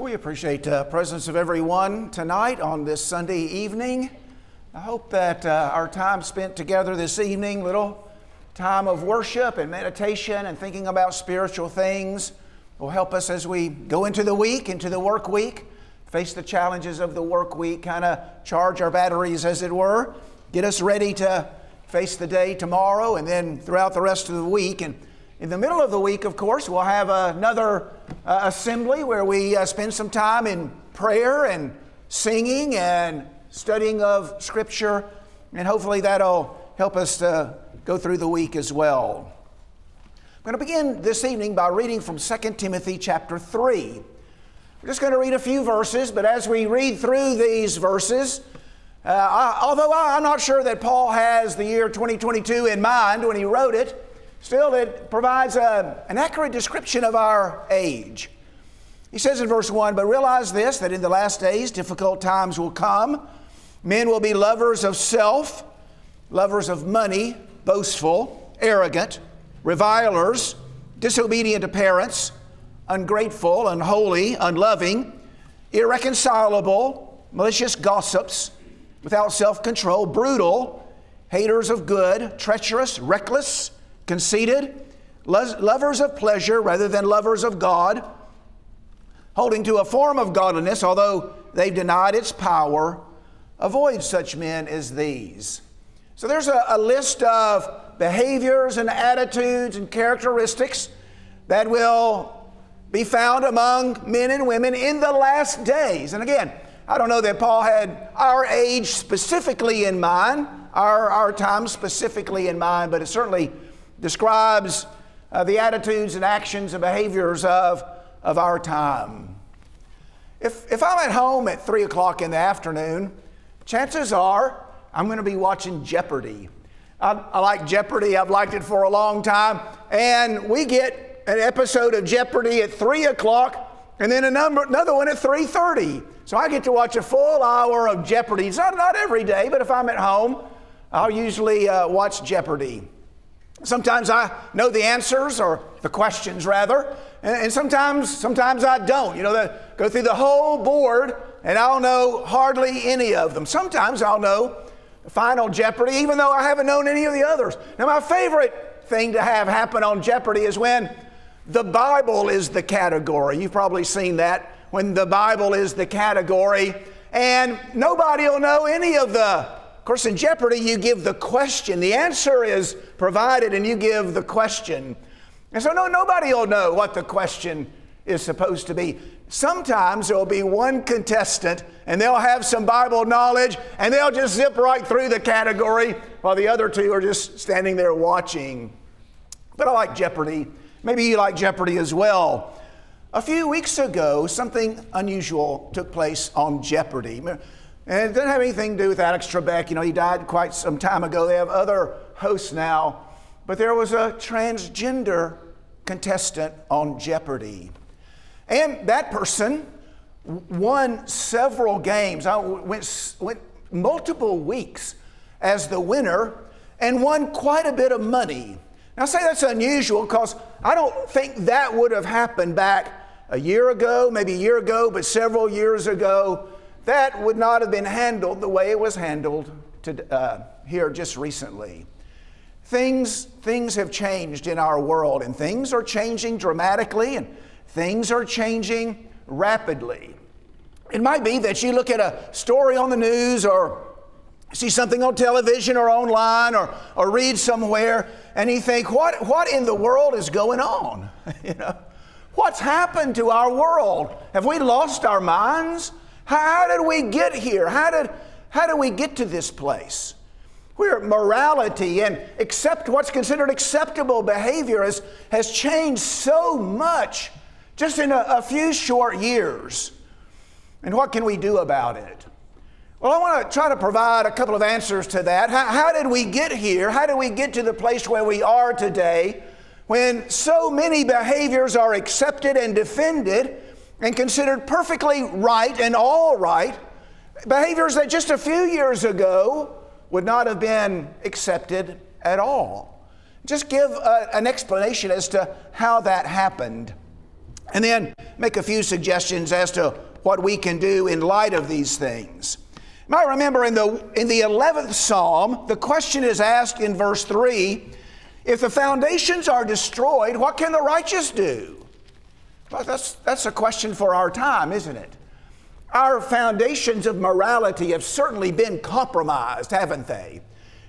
We appreciate the presence of everyone tonight on this Sunday evening. I hope that uh, our time spent together this evening, little time of worship and meditation and thinking about spiritual things, will help us as we go into the week, into the work week, face the challenges of the work week, kind of charge our batteries, as it were, get us ready to face the day tomorrow and then throughout the rest of the week. And in the middle of the week, of course, we'll have another uh, assembly where we uh, spend some time in prayer and singing and studying of Scripture, and hopefully that'll help us to go through the week as well. I'm going to begin this evening by reading from 2 Timothy chapter 3. We're just going to read a few verses, but as we read through these verses, uh, I, although I, I'm not sure that Paul has the year 2022 in mind when he wrote it, Still, it provides a, an accurate description of our age. He says in verse 1 But realize this, that in the last days difficult times will come. Men will be lovers of self, lovers of money, boastful, arrogant, revilers, disobedient to parents, ungrateful, unholy, unloving, irreconcilable, malicious gossips, without self control, brutal, haters of good, treacherous, reckless conceited, lovers of pleasure rather than lovers of God, holding to a form of godliness, although they've denied its power. Avoid such men as these. So there's a, a list of behaviors and attitudes and characteristics that will be found among men and women in the last days. And again, I don't know that Paul had our age specifically in mind, our, our time specifically in mind, but it certainly describes uh, the attitudes and actions and behaviors of, of our time. If, if I'm at home at 3 o'clock in the afternoon, chances are I'm going to be watching Jeopardy. I, I like Jeopardy, I've liked it for a long time, and we get an episode of Jeopardy at 3 o'clock and then a number, another one at 3.30 so i get to watch a full hour of jeopardy it's not, not every day but if i'm at home i'll usually uh, watch jeopardy Sometimes I know the answers or the questions rather, and, sometimes sometimes I don't. You know, the, go through the whole board and I'll know hardly any of them. Sometimes I'll know Final Jeopardy, even though I haven't known any of the others. Now, my favorite thing to have happen on Jeopardy is when the Bible is the category. You've probably seen that when the Bible is the category, and nobody will know any of the of course, in Jeopardy, you give the question. The answer is provided, and you give the question. And so, no, nobody will know what the question is supposed to be. Sometimes there will be one contestant, and they'll have some Bible knowledge, and they'll just zip right through the category while the other two are just standing there watching. But I like Jeopardy. Maybe you like Jeopardy as well. A few weeks ago, something unusual took place on Jeopardy. And it doesn't have anything to do with Alex Trebek. You know, he died quite some time ago. They have other hosts now. But there was a transgender contestant on Jeopardy. And that person won several games. I went, went multiple weeks as the winner and won quite a bit of money. Now, I say that's unusual because I don't think that would have happened back a year ago, maybe a year ago, but several years ago that would not have been handled the way it was handled to, uh, here just recently. Things, things have changed in our world, and things are changing dramatically, and things are changing rapidly. It might be that you look at a story on the news or see something on television or online or, or read somewhere, and you think, what, what in the world is going on? you know, what's happened to our world? Have we lost our minds? How did we get here? How did, how did we get to this place? Where morality and accept what's considered acceptable behavior has, has changed so much just in a, a few short years. And what can we do about it? Well, I want to try to provide a couple of answers to that. How, how, did we get here? How did we get to the place where we are today when so many behaviors are accepted and defended and considered perfectly right and all right, behaviors that just a few years ago would not have been accepted at all. Just give a, an explanation as to how that happened. and then make a few suggestions as to what we can do in light of these things. You might remember in the, in the 11th Psalm, the question is asked in verse 3 if the foundations are destroyed, what can the righteous do? Well, that's, that's a question for our time, isn't it? Our foundations of morality have certainly been compromised, haven't they?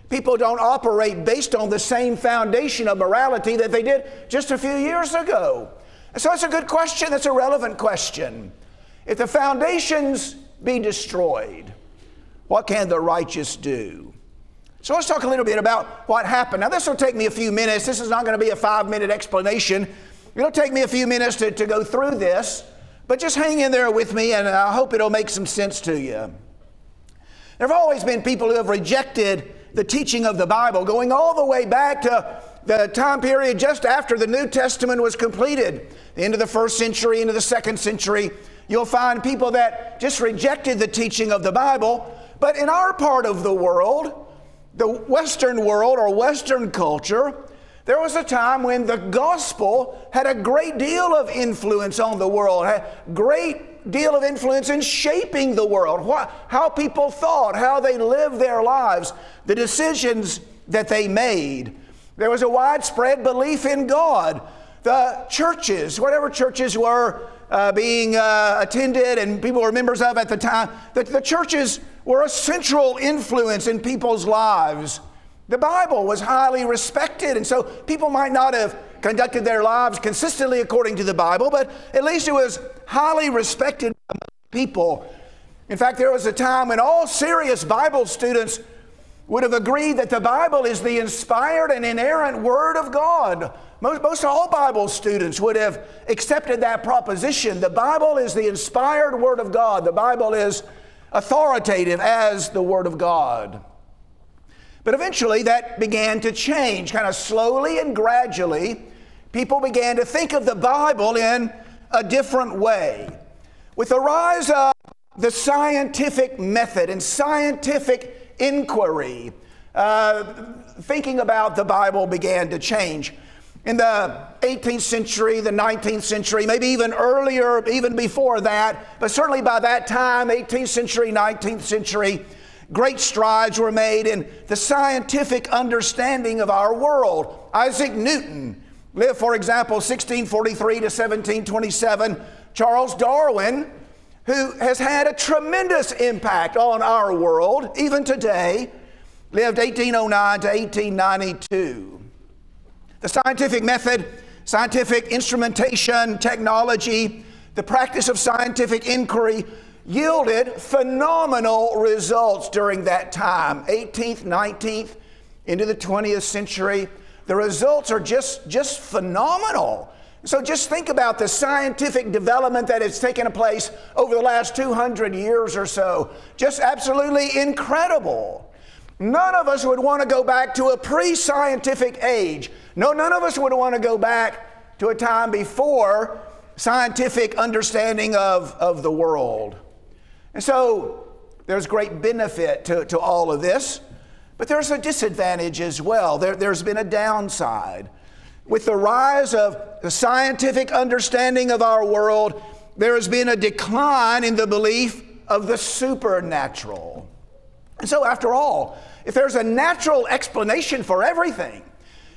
People don't operate based on the same foundation of morality that they did just a few years ago. So it's a good question, that's a relevant question. If the foundations be destroyed, what can the righteous do? So let's talk a little bit about what happened. Now, this will take me a few minutes. This is not going to be a five minute explanation. It'll take me a few minutes to, to go through this, but just hang in there with me and I hope it'll make some sense to you. There have always been people who have rejected the teaching of the Bible, going all the way back to the time period just after the New Testament was completed, the end of the first century, into the second century. You'll find people that just rejected the teaching of the Bible. But in our part of the world, the Western world or Western culture, there was a time when the gospel had a great deal of influence on the world, had great deal of influence in shaping the world, what, how people thought, how they lived their lives, the decisions that they made. There was a widespread belief in God. The churches, whatever churches were uh, being uh, attended and people were members of at the time, the, the churches were a central influence in people's lives. The Bible was highly respected, and so people might not have conducted their lives consistently according to the Bible, but at least it was highly respected by people. In fact, there was a time when all serious Bible students would have agreed that the Bible is the inspired and inerrant Word of God. Most, most all Bible students would have accepted that proposition. The Bible is the inspired Word of God, the Bible is authoritative as the Word of God. But eventually that began to change, kind of slowly and gradually. People began to think of the Bible in a different way. With the rise of the scientific method and scientific inquiry, uh, thinking about the Bible began to change. In the 18th century, the 19th century, maybe even earlier, even before that, but certainly by that time, 18th century, 19th century, great strides were made in the scientific understanding of our world. Isaac Newton lived, for example, 1643 to 1727. Charles Darwin, who has had a tremendous impact on our world, even today, lived 1809 to 1892. The scientific method, scientific instrumentation, technology, the practice of scientific inquiry yielded phenomenal results during that time 18th, 19th, into the 20th century. The results are just, just phenomenal. So just think about the scientific development that has taken place over the last 200 years or so. Just absolutely incredible. None of us would want to go back to a pre scientific age. No, none of us would want to go back to a time before scientific understanding of, of the world. And so there's great benefit to, to all of this, but there's a disadvantage as well. There, there's been a downside. With the rise of the scientific understanding of our world, there has been a decline in the belief of the supernatural. And so, after all, if there's a natural explanation for everything,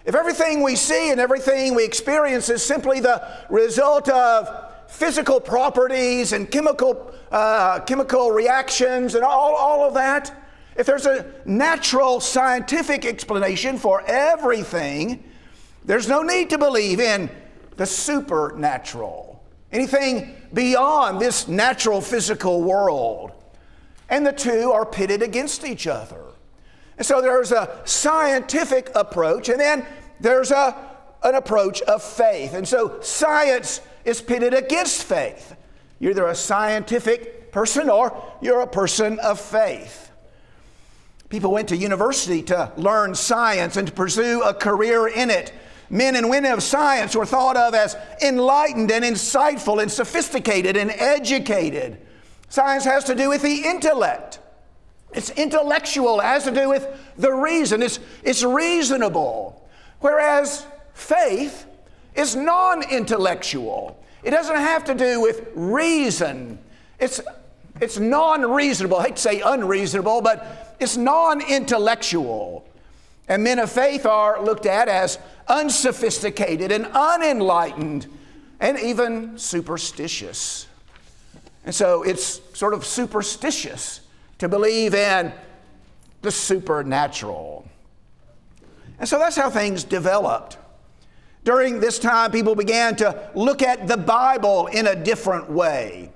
if everything we see and everything we experience is simply the result of physical properties and chemical, uh, chemical reactions and all, all of that, if there's a natural scientific explanation for everything, there's no need to believe in the supernatural, anything beyond this natural physical world. And the two are pitted against each other. And so there's a scientific approach, and then there's a, an approach of faith. And so science is pitted against faith. You're either a scientific person or you're a person of faith. People went to university to learn science and to pursue a career in it. Men and women of science were thought of as enlightened and insightful and sophisticated and educated. Science has to do with the intellect. It's intellectual, it has to do with the reason, it's, it's reasonable. Whereas faith is non intellectual. It doesn't have to do with reason. It's, it's non reasonable. I hate to say unreasonable, but it's non intellectual. And men of faith are looked at as unsophisticated and unenlightened and even superstitious. And so it's sort of superstitious to believe in the supernatural. And so that's how things developed. During this time, people began to look at the Bible in a different way.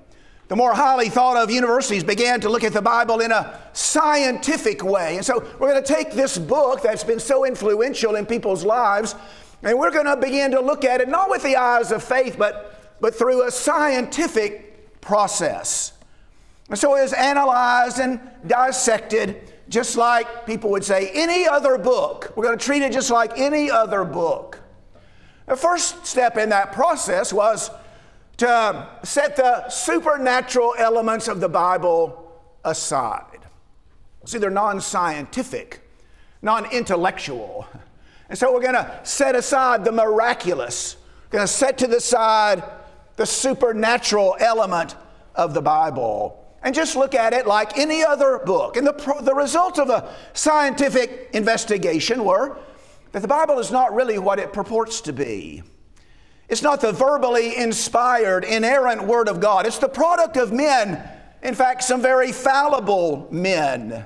The more highly thought of universities began to look at the Bible in a scientific way. And so we're going to take this book that's been so influential in people's lives, and we're going to begin to look at it not with the eyes of faith, but, but through a scientific process. And so it is analyzed and dissected just like people would say any other book. We're going to treat it just like any other book. The first step in that process was to set the supernatural elements of the Bible aside. See, they're non scientific, non intellectual. And so we're going to set aside the miraculous, we're going to set to the side the supernatural element of the Bible and just look at it like any other book. And the, the results of a scientific investigation were that the Bible is not really what it purports to be. It's not the verbally inspired, inerrant Word of God. It's the product of men, in fact, some very fallible men.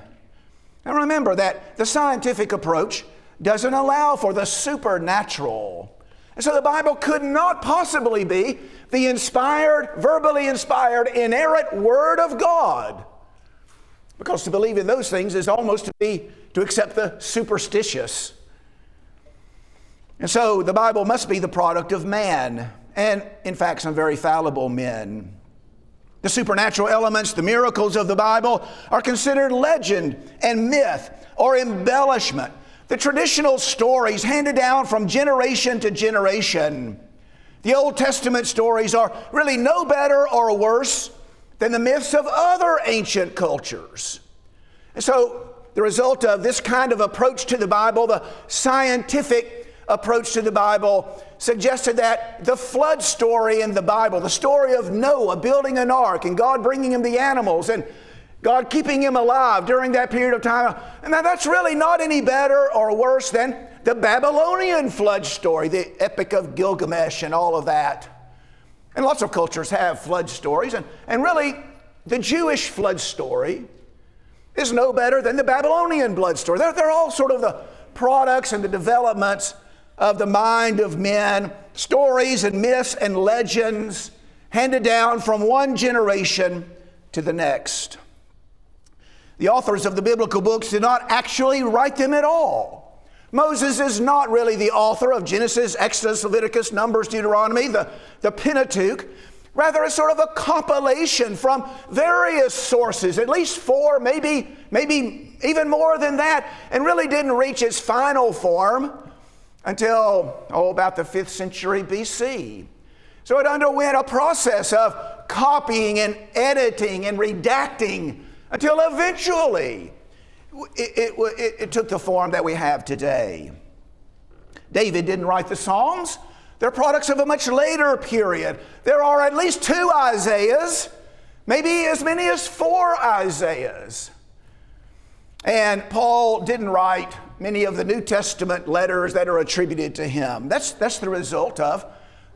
And remember that the scientific approach doesn't allow for the supernatural. And so the Bible could not possibly be the inspired, verbally inspired, inerrant Word of God. Because to believe in those things is almost to be to accept the superstitious. And so the Bible must be the product of man, and in fact, some very fallible men. The supernatural elements, the miracles of the Bible, are considered legend and myth or embellishment. The traditional stories handed down from generation to generation. The Old Testament stories are really no better or worse than the myths of other ancient cultures. And so, the result of this kind of approach to the Bible, the scientific approach to the Bible suggested that the flood story in the Bible, the story of Noah building an ark and God bringing him the animals and God keeping him alive during that period of time, now that's really not any better or worse than the Babylonian flood story, the Epic of Gilgamesh, and all of that. And lots of cultures have flood stories, and, and really, the Jewish flood story is no better than the Babylonian blood story. They're, they're all sort of the products and the developments of the mind of men, stories and myths and legends handed down from one generation to the next. The authors of the biblical books did not actually write them at all. Moses is not really the author of Genesis, Exodus, Leviticus, Numbers, Deuteronomy, the, the Pentateuch. Rather, it's sort of a compilation from various sources, at least four, maybe, maybe even more than that, and really didn't reach its final form until, oh, about the 5th century BC. So it underwent a process of copying and editing and redacting until eventually it, it, it, took the form that we have today. David didn't write the Psalms, they're products of a much later period. There are at least two Isaiahs, maybe as many as four Isaiahs. And Paul didn't write many of the New Testament letters that are attributed to him. That's, that's the result of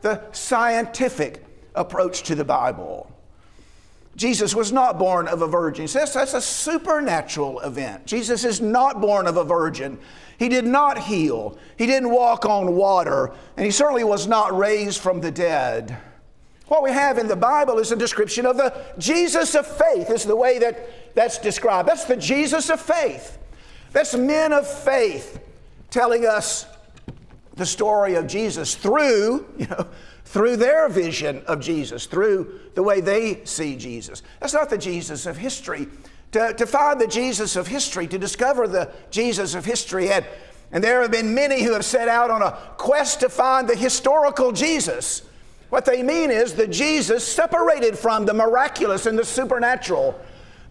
the scientific approach to the Bible. Jesus was not born of a virgin. That's, that's a supernatural event. Jesus is not born of a virgin. He did not heal. He didn't walk on water. And he certainly was not raised from the dead. What we have in the Bible is a description of the Jesus of faith, is the way that that's described. That's the Jesus of faith. That's men of faith telling us the story of Jesus through, you know, through their vision of Jesus, through the way they see Jesus. That's not the Jesus of history. To, to find the Jesus of history, to discover the Jesus of history, and, and there have been many who have set out on a quest to find the historical Jesus. What they mean is the Jesus separated from the miraculous and the supernatural.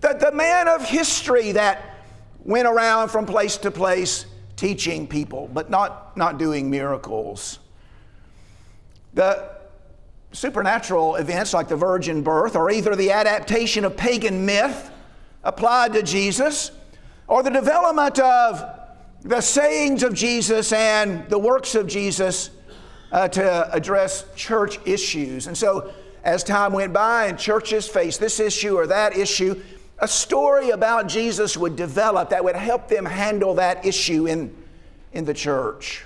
That the man of history that went around from place to place teaching people, but not, not doing miracles. The, supernatural events like the virgin birth, are either the adaptation of pagan myth applied to Jesus, or the development of the sayings of Jesus and the works of Jesus uh, to address church issues. And so, as time went by and churches faced this issue or that issue, a story about Jesus would develop that would help them handle that issue in, in the church.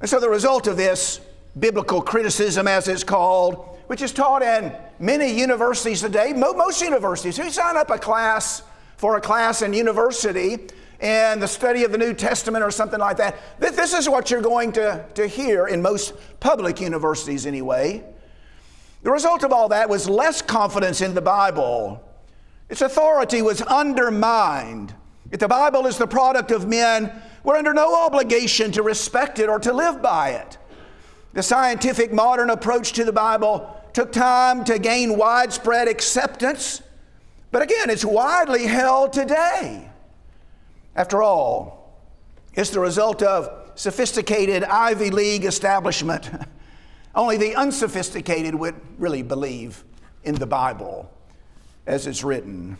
And so, the result of this biblical criticism, as it's called, which is taught in many universities today, most universities, who sign up a class for a class in university and the study of the New Testament or something like that. This is what you're going to, to hear in most public universities, anyway. The result of all that was less confidence in the Bible. Its authority was undermined. If the Bible is the product of men, we're under no obligation to respect it or to live by it. The scientific modern approach to the Bible took time to gain widespread acceptance, but again, it's widely held today. After all, it's the result of sophisticated Ivy League establishment. Only the unsophisticated would really believe in the Bible as it's written.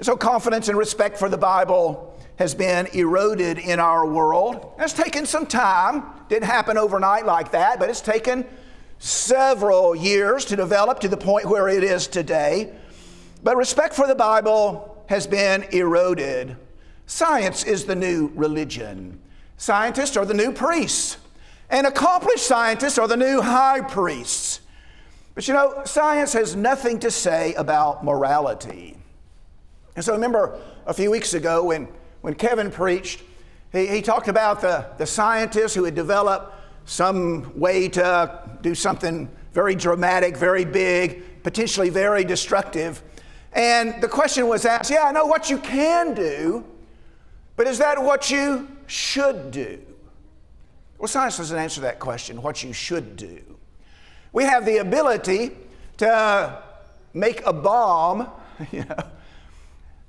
So, confidence and respect for the Bible has been eroded in our world. It's taken some time. Didn't happen overnight like that, but it's taken several years to develop to the point where it is today. But respect for the Bible has been eroded. Science is the new religion. Scientists are the new priests. And accomplished scientists are the new high priests. But you know, science has nothing to say about morality. And so remember a few weeks ago when when Kevin preached, he, he talked about the, the scientists who had developed some way to do something very dramatic, very big, potentially very destructive. And the question was asked yeah, I know what you can do, but is that what you should do? Well, science doesn't answer that question, what you should do. We have the ability to make a bomb, you know,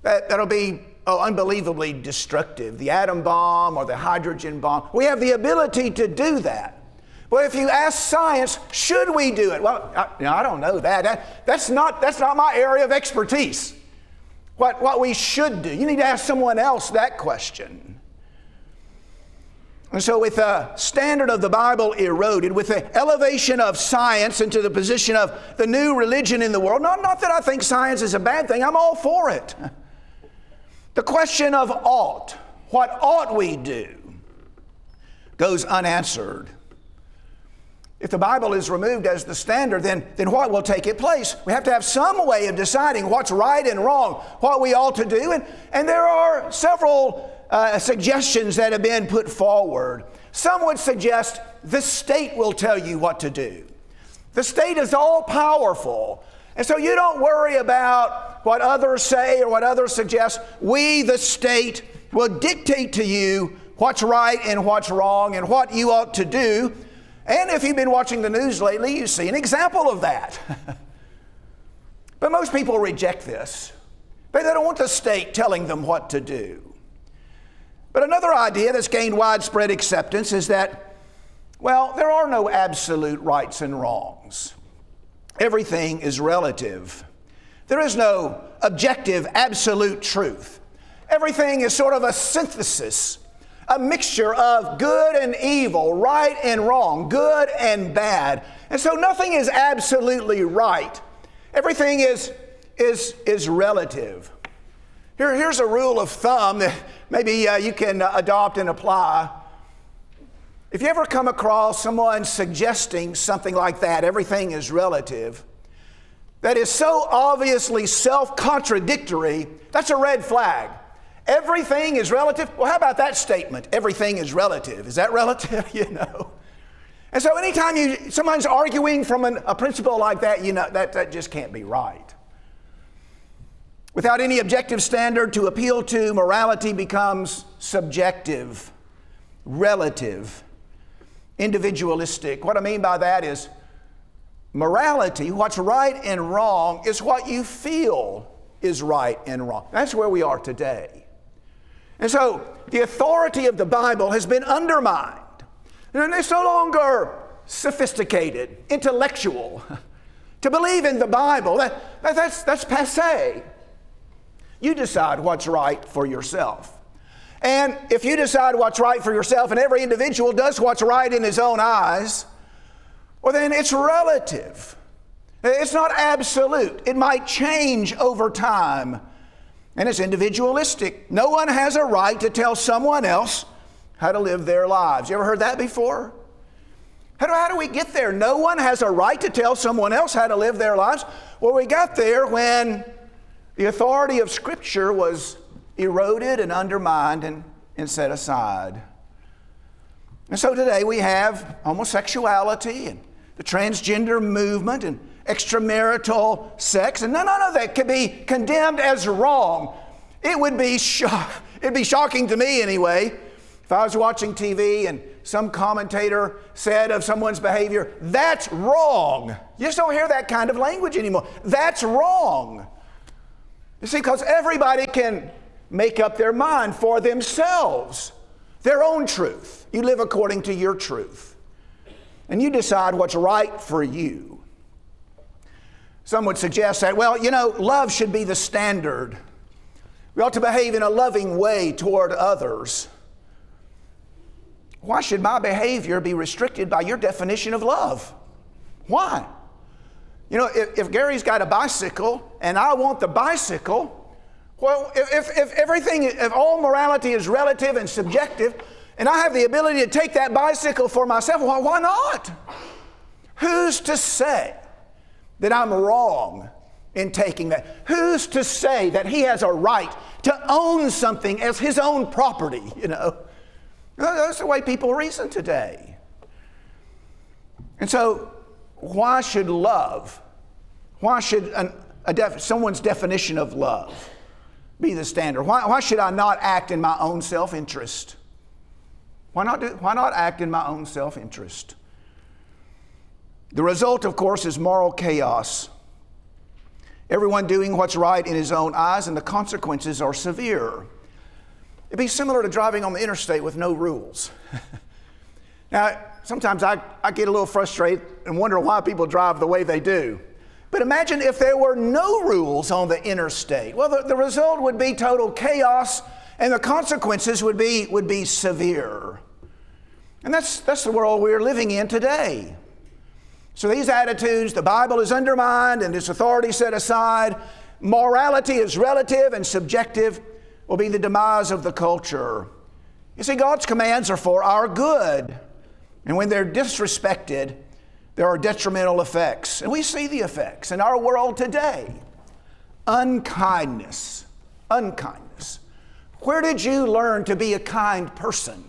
that, that'll be oh, unbelievably destructive, the atom bomb or the hydrogen bomb. We have the ability to do that. But if you ask science, should we do it? Well, I, you know, I don't know that. that. That's, not, that's not my area of expertise. What, what we should do. You need to ask someone else that question. And so, with the standard of the Bible eroded, with the elevation of science into the position of the new religion in the world, not, not that I think science is a bad thing, I'm all for it. The question of ought, what ought we do, goes unanswered. If the Bible is removed as the standard, then, then what will take its place? We have to have some way of deciding what's right and wrong, what we ought to do. And, and there are several uh, suggestions that have been put forward. Some would suggest the state will tell you what to do. The state is all powerful. And so you don't worry about what others say or what others suggest. We, the state, will dictate to you what's right and what's wrong and what you ought to do. And if you've been watching the news lately, you see an example of that. but most people reject this. They don't want the state telling them what to do. But another idea that's gained widespread acceptance is that, well, there are no absolute rights and wrongs everything is relative. There is no objective, absolute truth. Everything is sort of a synthesis, a mixture of good and evil, right and wrong, good and bad. And so nothing is absolutely right. Everything is, is, is relative. Here, here's a rule of thumb that maybe uh, you can uh, adopt and apply. If you ever come across someone suggesting something like that, everything is relative, that is so obviously self contradictory, that's a red flag. Everything is relative. Well, how about that statement? Everything is relative. Is that relative? you know. And so, anytime you someone's arguing from an, a principle like that, you know that, that just can't be right. Without any objective standard to appeal to, morality becomes subjective, relative individualistic. What I mean by that is morality, what's right and wrong, is what you feel is right and wrong. That's where we are today. And so the authority of the Bible has been undermined. And it's no longer sophisticated, intellectual. to believe in the Bible, that, that, that's, that's passe. You decide what's right for yourself. And if you decide what's right for yourself, and every individual does what's right in his own eyes, well, then it's relative. It's not absolute. It might change over time. And it's individualistic. No one has a right to tell someone else how to live their lives. You ever heard that before? How do, how do we get there? No one has a right to tell someone else how to live their lives. Well, we got there when the authority of Scripture was eroded and undermined and, and set aside. And so today we have homosexuality and the transgender movement and extramarital sex, and none of that can be condemned as wrong. It would be, sho- it'd be shocking to me anyway if I was watching TV and some commentator said of someone's behavior, that's wrong. You just don't hear that kind of language anymore. That's wrong. You see, because everybody can make up their mind for themselves, their own truth. You live according to your truth. And you decide what's right for you. Some would suggest that, well, you know, love should be the standard. We ought to behave in a loving way toward others. Why should my behavior be restricted by your definition of love? Why? You know, if, if Gary's got a bicycle and I want the bicycle, well, if, if everything, if all morality is relative and subjective, and I have the ability to take that bicycle for myself, well, why not? Who's to say that I'm wrong in taking that? Who's to say that he has a right to own something as his own property, you know? That's the way people reason today. And so, why should love, why should an, def, someone's definition of love be the standard? Why, why should I not act in my own self interest? Why not, why not act in my own self interest? The result, of course, is moral chaos. Everyone doing what's right in his own eyes, and the consequences are severe. It'd be similar to driving on the interstate with no rules. now, sometimes I, I get a little frustrated and wonder why people drive the way they do. But imagine if there were no rules on the interstate. Well, the, the result would be total chaos, and the consequences would be, would be severe. And that's, that's the world we're living in today. So, these attitudes, the Bible is undermined and its authority set aside. Morality is relative and subjective will be the demise of the culture. You see, God's commands are for our good. And when they're disrespected, there are detrimental effects. And we see the effects in our world today unkindness. Unkindness. Where did you learn to be a kind person?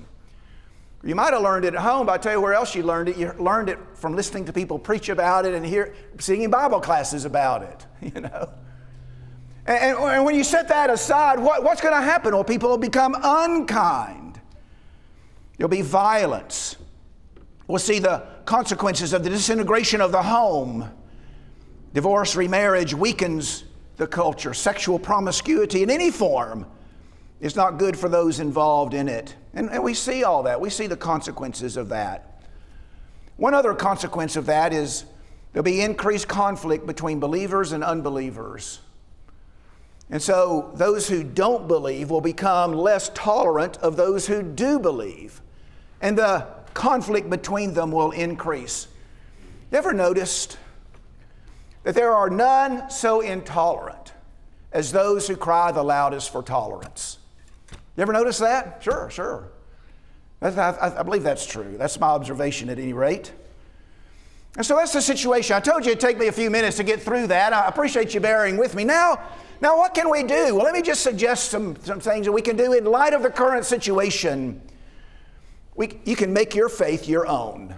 You might have learned it at home, but I tell you where else you learned it. You learned it from listening to people preach about it and hear, singing Bible classes about it, you know. And, and when you set that aside, what, what's going to happen? Well, people will become unkind. There'll be violence. We'll see the consequences of the disintegration of the home. Divorce, remarriage weakens the culture. Sexual promiscuity in any form is not good for those involved in it. And, and we see all that. We see the consequences of that. One other consequence of that is there'll be increased conflict between believers and unbelievers. And so those who don't believe will become less tolerant of those who do believe. And the conflict between them will increase. You ever noticed that there are none so intolerant as those who cry the loudest for tolerance? You ever notice that? Sure, sure. I, I, believe that's true. That's my observation at any rate. And so that's the situation. I told you it'd take me a few minutes to get through that. I appreciate you bearing with me. Now, now, what can we do? Well, let me just suggest some, some things that we can do in light of the current situation. We, you can make your faith your own.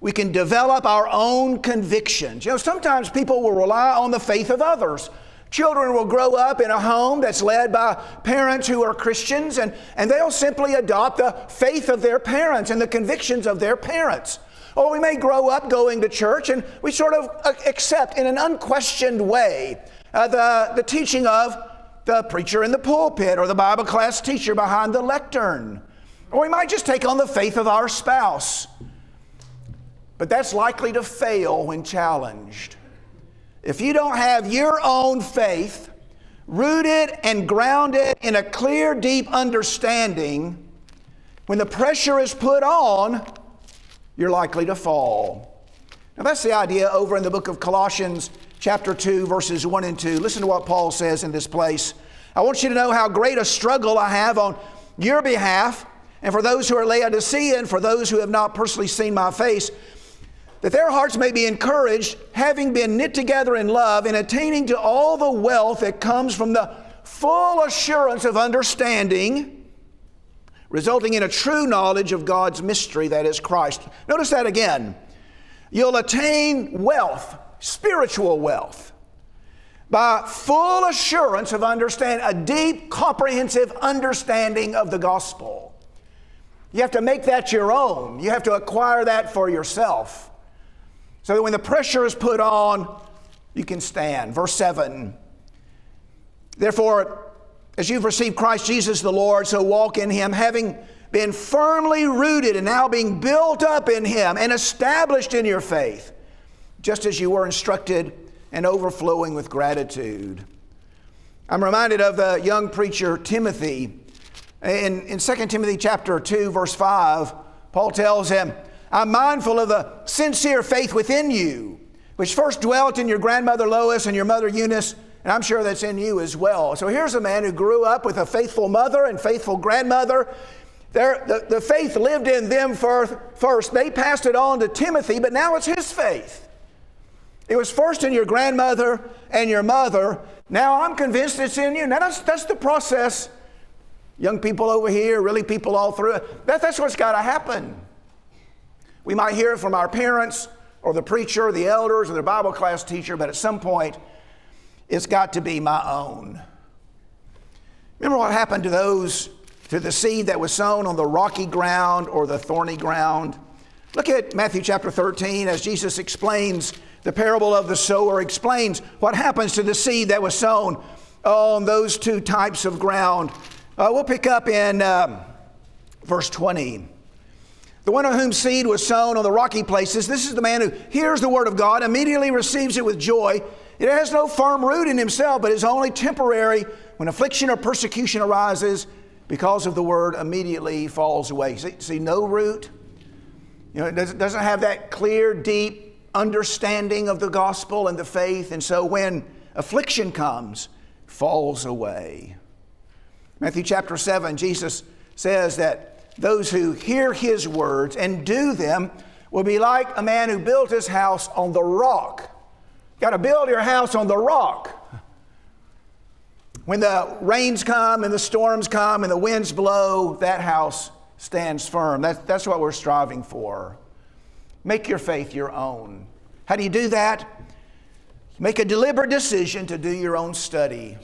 We can develop our own convictions. You know, sometimes people will rely on the faith of others. Children will grow up in a home that's led by parents who are Christians, and, and they'll simply adopt the faith of their parents and the convictions of their parents. Or we may grow up going to church and we sort of accept in an unquestioned way uh, the, the teaching of the preacher in the pulpit or the Bible class teacher behind the lectern. Or we might just take on the faith of our spouse. but that's likely to fail when challenged. If you don't have your own faith rooted and grounded in a clear, deep understanding, when the pressure is put on, you're likely to fall. Now, that's the idea over in the book of Colossians, chapter 2, verses 1 and 2. Listen to what Paul says in this place. I want you to know how great a struggle I have on your behalf, and for those who are Laodicean, and for those who have not personally seen my face, that their hearts may be encouraged, having been knit together in love, and attaining to all the wealth that comes from the full assurance of understanding, resulting in a true knowledge of God's mystery, that is Christ. Notice that again. You'll attain wealth, spiritual wealth, by full assurance of understanding, a deep, comprehensive understanding of the gospel. You have to make that your own. You have to acquire that for yourself. So that when the pressure is put on, you can stand. Verse 7 Therefore, as you've received Christ Jesus the Lord, so walk in him, having been firmly rooted and now being built up in him and established in your faith, just as you were instructed and overflowing with gratitude. I'm reminded of the young preacher Timothy. In, in 2 Timothy chapter 2, verse 5, Paul tells him, I'm mindful of the sincere faith within you, which first dwelt in your grandmother Lois and your mother Eunice, and I'm sure that's in you as well. So here's a man who grew up with a faithful mother and faithful grandmother. the, the faith lived in them first, first. They passed it on to Timothy, but now it's his faith. It was first in your grandmother and your mother. Now I'm convinced it's in you. Now that's, that's the process. Young people over here, really people all through. That, that's what's got to happen. We might hear it from our parents or the preacher or the elders or the Bible class teacher, but at some point, it's got to be my own. Remember what happened to those, to the seed that was sown on the rocky ground or the thorny ground? Look at Matthew chapter 13 as Jesus explains the parable of the sower, explains what happens to the seed that was sown on those two types of ground. Uh, we'll pick up in um, verse 20. The one on whom seed was sown on the rocky places, this is the man who hears the word of God, immediately receives it with joy. It has no firm root in himself, but is only temporary. When affliction or persecution arises, because of the word, immediately falls away. See, see no root. You know, it doesn't have that clear, deep understanding of the gospel and the faith, and so when affliction comes, falls away. Matthew chapter 7, Jesus says that those who hear his words and do them will be like a man who built his house on the rock. Got to build your house on the rock. When the rains come and the storms come and the winds blow, that house stands firm. That, that's what we're striving for. Make your faith your own. How do you do that? Make a deliberate decision to do your own study.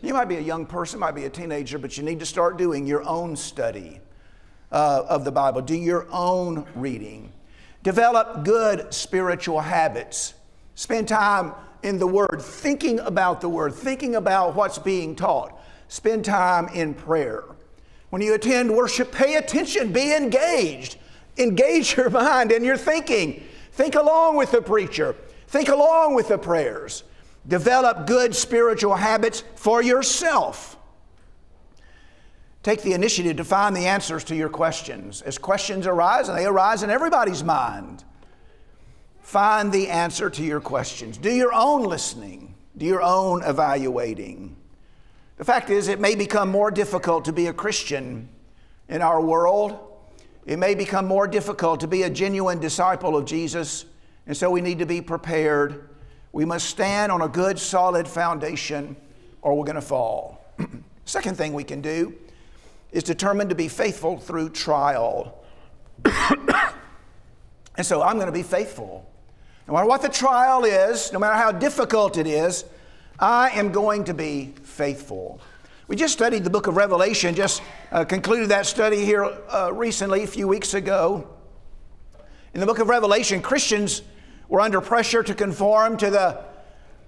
You might be a young person, might be a teenager, but you need to start doing your own study uh, of the Bible. Do your own reading. Develop good spiritual habits. Spend time in the Word, thinking about the Word, thinking about what's being taught. Spend time in prayer. When you attend worship, pay attention, be engaged. Engage your mind and your thinking. Think along with the preacher, think along with the prayers. Develop good spiritual habits for yourself. Take the initiative to find the answers to your questions. As questions arise, and they arise in everybody's mind, find the answer to your questions. Do your own listening, do your own evaluating. The fact is, it may become more difficult to be a Christian in our world. It may become more difficult to be a genuine disciple of Jesus, and so we need to be prepared. We must stand on a good, solid foundation, or we're going to fall. Second thing we can do is determined to be faithful through trial. and so I'm going to be faithful. No matter what the trial is, no matter how difficult it is, I am going to be faithful. We just studied the book of Revelation, just uh, concluded that study here uh, recently, a few weeks ago. In the book of Revelation, Christians were under pressure to conform to the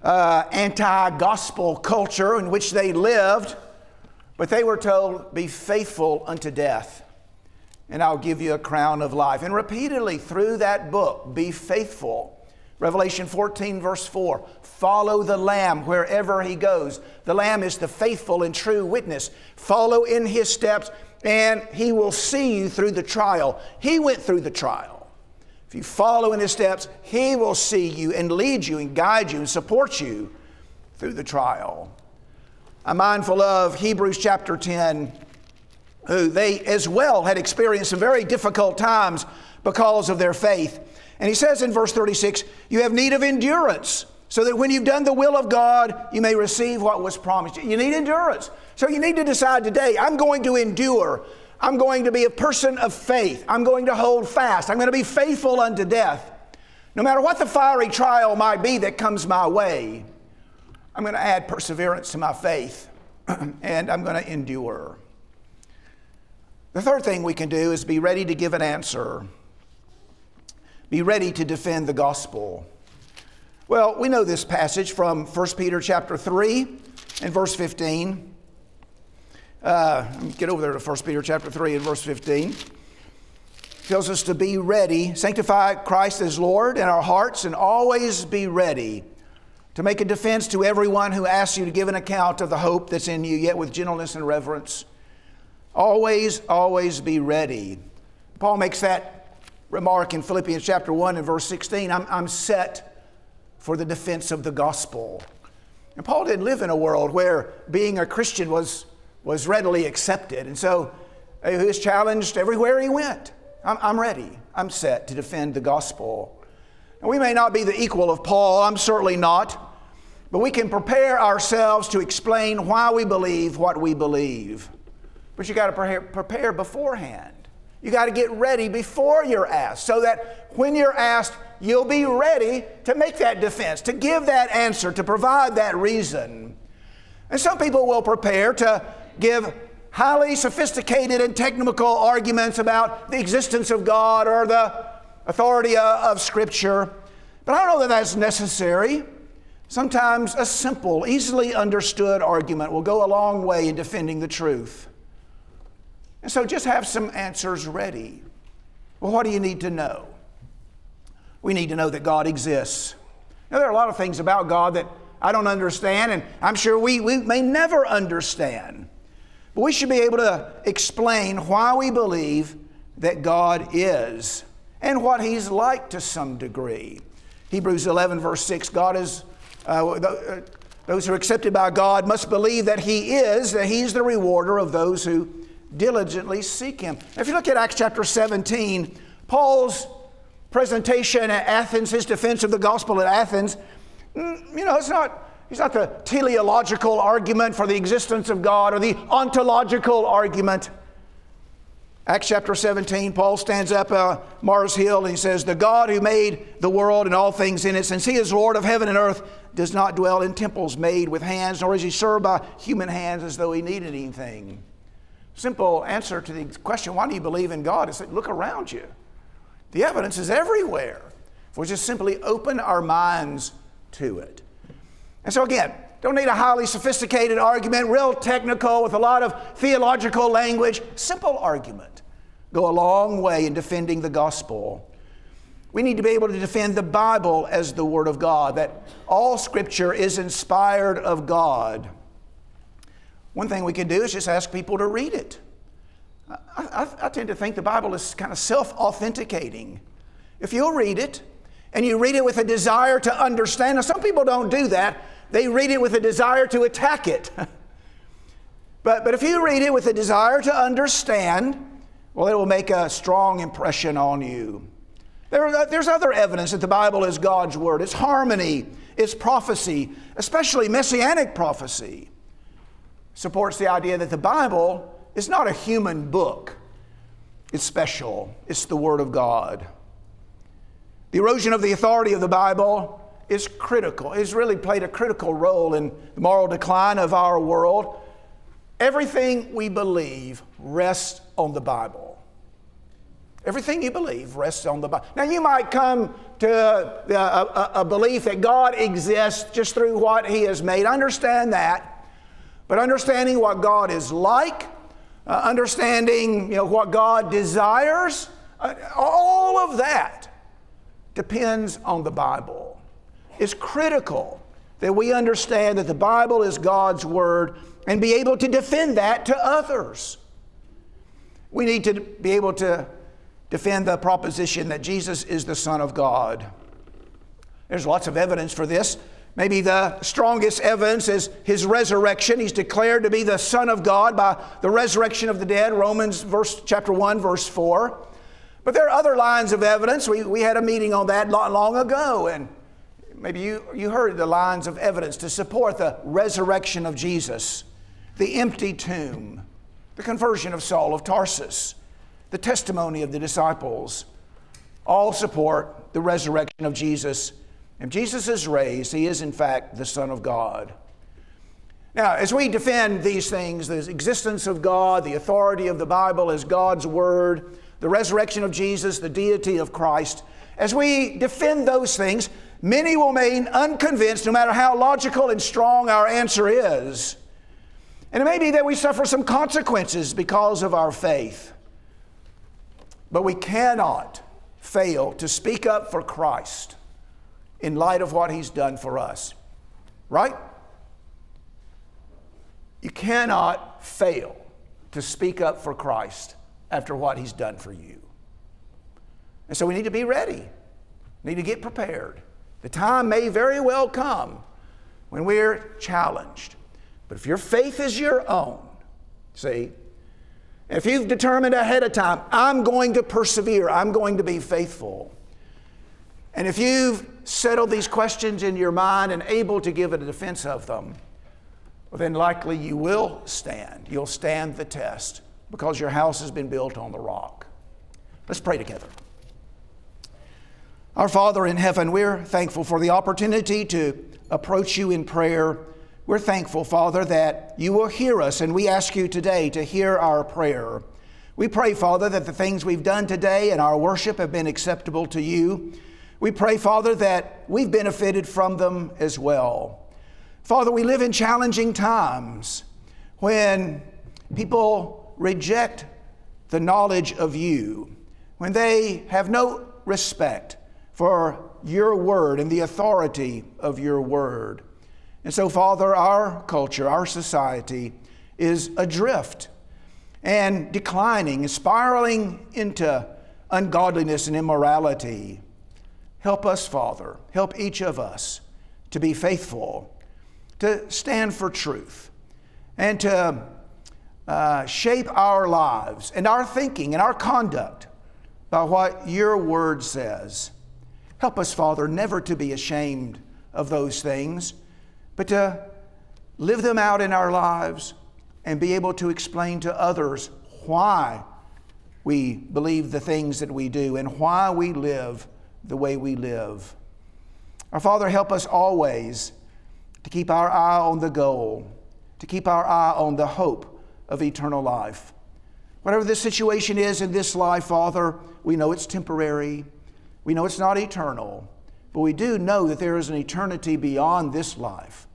uh, anti gospel culture in which they lived. But they were told, Be faithful unto death. and I'll give you a crown of life. And repeatedly through that book, be faithful. Revelation 14, verse 4 follow the Lamb wherever he goes. The Lamb is the faithful and true witness. Follow in his steps, and he will see you through the trial. He went through the trial. If you follow in his steps, he will see you and lead you and guide you and support you through the trial. I'm mindful of Hebrews chapter 10 who they as well had experienced some very difficult times because of their faith. And he says in verse 36 You have need of endurance, so that when you've done the will of God, you may receive what was promised. You need endurance. So you need to decide today I'm going to endure. I'm going to be a person of faith. I'm going to hold fast. I'm going to be faithful unto death. No matter what the fiery trial might be that comes my way, I'm going to add perseverance to my faith and I'm going to endure. The third thing we can do is be ready to give an answer. Be ready to defend the gospel. Well, we know this passage from 1 Peter chapter 3 and verse 15. Uh, get over there to 1 Peter chapter 3 and verse 15. tells us to be ready, sanctify Christ as Lord in our hearts, and always be ready to make a defense to everyone who asks you to give an account of the hope that's in you, yet with gentleness and reverence Always, always be ready. Paul makes that remark in Philippians chapter 1 and verse 16 I'm, I'm set for the defense of the gospel. And Paul didn't live in a world where being a Christian was, was readily accepted. And so uh, he was challenged everywhere he went. I'm, I'm ready. I'm set to defend the gospel. And we may not be the equal of Paul, I'm certainly not. But we can prepare ourselves to explain why we believe what we believe. But you got to prepare, prepare beforehand. You got to get ready before you're asked so that when you're asked, you'll be ready to make that defense, to give that answer, to provide that reason. And some people will prepare to give highly sophisticated and technical arguments about the existence of God or the authority of Scripture. But I don't know that that's necessary. Sometimes a simple, easily understood argument will go a long way in defending the truth. And so just have some answers ready. Well, what do you need to know? We need to know that God exists. Now, there are a lot of things about God that I don't understand, and I'm sure we, we may never understand. But we should be able to explain why we believe that God is and what He's like to some degree. Hebrews 11, verse 6 God is, uh, uh those who are accepted by God must believe that He is, that He's the rewarder of those who diligently seek him. If you look at Acts chapter 17, Paul's presentation at Athens, his defense of the gospel at Athens, mm, you know, it's not, it's not the teleological argument for the existence of God or the ontological argument. Acts chapter 17, Paul stands up uh, Mars Hill and he says, The God who made the world and all things in it, since he is Lord of heaven and earth, does not dwell in temples made with hands, nor is he served by human hands as though he needed anything. Simple answer to the question, why do you believe in God? Is look around you. The evidence is everywhere. If we just simply open our minds to it. And so, again, don't need a highly sophisticated argument, real technical with a lot of theological language. Simple argument. Go a long way in defending the gospel. We need to be able to defend the Bible as the Word of God, that all Scripture is inspired of God. One thing we can do is just ask people to read it. I, I, I tend to think the Bible is kind of self authenticating. If you'll read it, and you read it with a desire to understand, now some people don't do that, they read it with a desire to attack it. but, but if you read it with a desire to understand, well, it will make a strong impression on you. There, uh, there's other evidence that the Bible is God's Word. It's harmony, it's prophecy, especially messianic prophecy supports the idea that the Bible is not a human book, it's special, it's the Word of God. The erosion of the authority of the Bible is critical. It's really played a critical role in the moral decline of our world. Everything we believe rests on the Bible. Everything you believe rests on the Bible. Now, you might come to a, a, a, belief that God exists just through what He has made. Understand that. But understanding what God is like, uh, uh, understanding you know, what God desires, uh, all of that depends on the Bible. It's critical that we understand that the Bible is God's Word and be able to defend that to others. We need to be able to defend the proposition that Jesus is the Son of God. There's lots of evidence for this. Maybe the strongest evidence is his resurrection. He's declared to be the Son of God by the resurrection of the dead, Romans verse, chapter 1, verse 4. But there are other lines of evidence. We, we had a meeting on that not long ago, and maybe you, you heard the lines of evidence to support the resurrection of Jesus, the empty tomb, the conversion of Saul of Tarsus, the testimony of the disciples. All support the resurrection of Jesus if Jesus is raised, he is in fact the Son of God. Now, as we defend these things, the existence of God, the authority of the Bible as God's Word, the resurrection of Jesus, the deity of Christ, as we defend those things, many will remain unconvinced no matter how logical and strong our answer is. And it may be that we suffer some consequences because of our faith. But we cannot fail to speak up for Christ in light of what He's done for us. Right? You cannot fail to speak up for Christ after what He's done for you. And so we need to be ready, we need to get prepared. The time may very well come when we're challenged. But if your faith is your own, see, if you've determined ahead of time, I'm going to persevere, I'm going to be faithful, and if you've settled these questions in your mind and able to give a defense of them, well, then likely you will stand. You'll stand the test because your house has been built on the rock. Let's pray together. Our Father in heaven, we're thankful for the opportunity to approach you in prayer. We're thankful, Father, that you will hear us, and we ask you today to hear our prayer. We pray, Father, that the things we've done today in our worship have been acceptable to you. We pray, Father, that we've benefited from them as well. Father, we live in challenging times when people reject the knowledge of you, when they have no respect for your word and the authority of your word. And so, Father, our culture, our society is adrift and declining, and spiraling into ungodliness and immorality. Help us, Father. Help each of us to be faithful, to stand for truth, and to uh, shape our lives and our thinking and our conduct by what your word says. Help us, Father, never to be ashamed of those things, but to live them out in our lives and be able to explain to others why we believe the things that we do and why we live the way we live. Our Father, help us always to keep our eye on the goal, to keep our eye on the hope of eternal life. Whatever the situation is in this life, Father, we know it's temporary. We know it's not eternal. But we do know that there is an eternity beyond this life.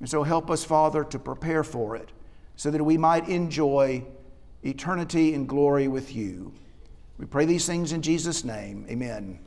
And so help us, Father, to prepare for it so that we might enjoy eternity in glory with you. We pray these things in Jesus' name. Amen.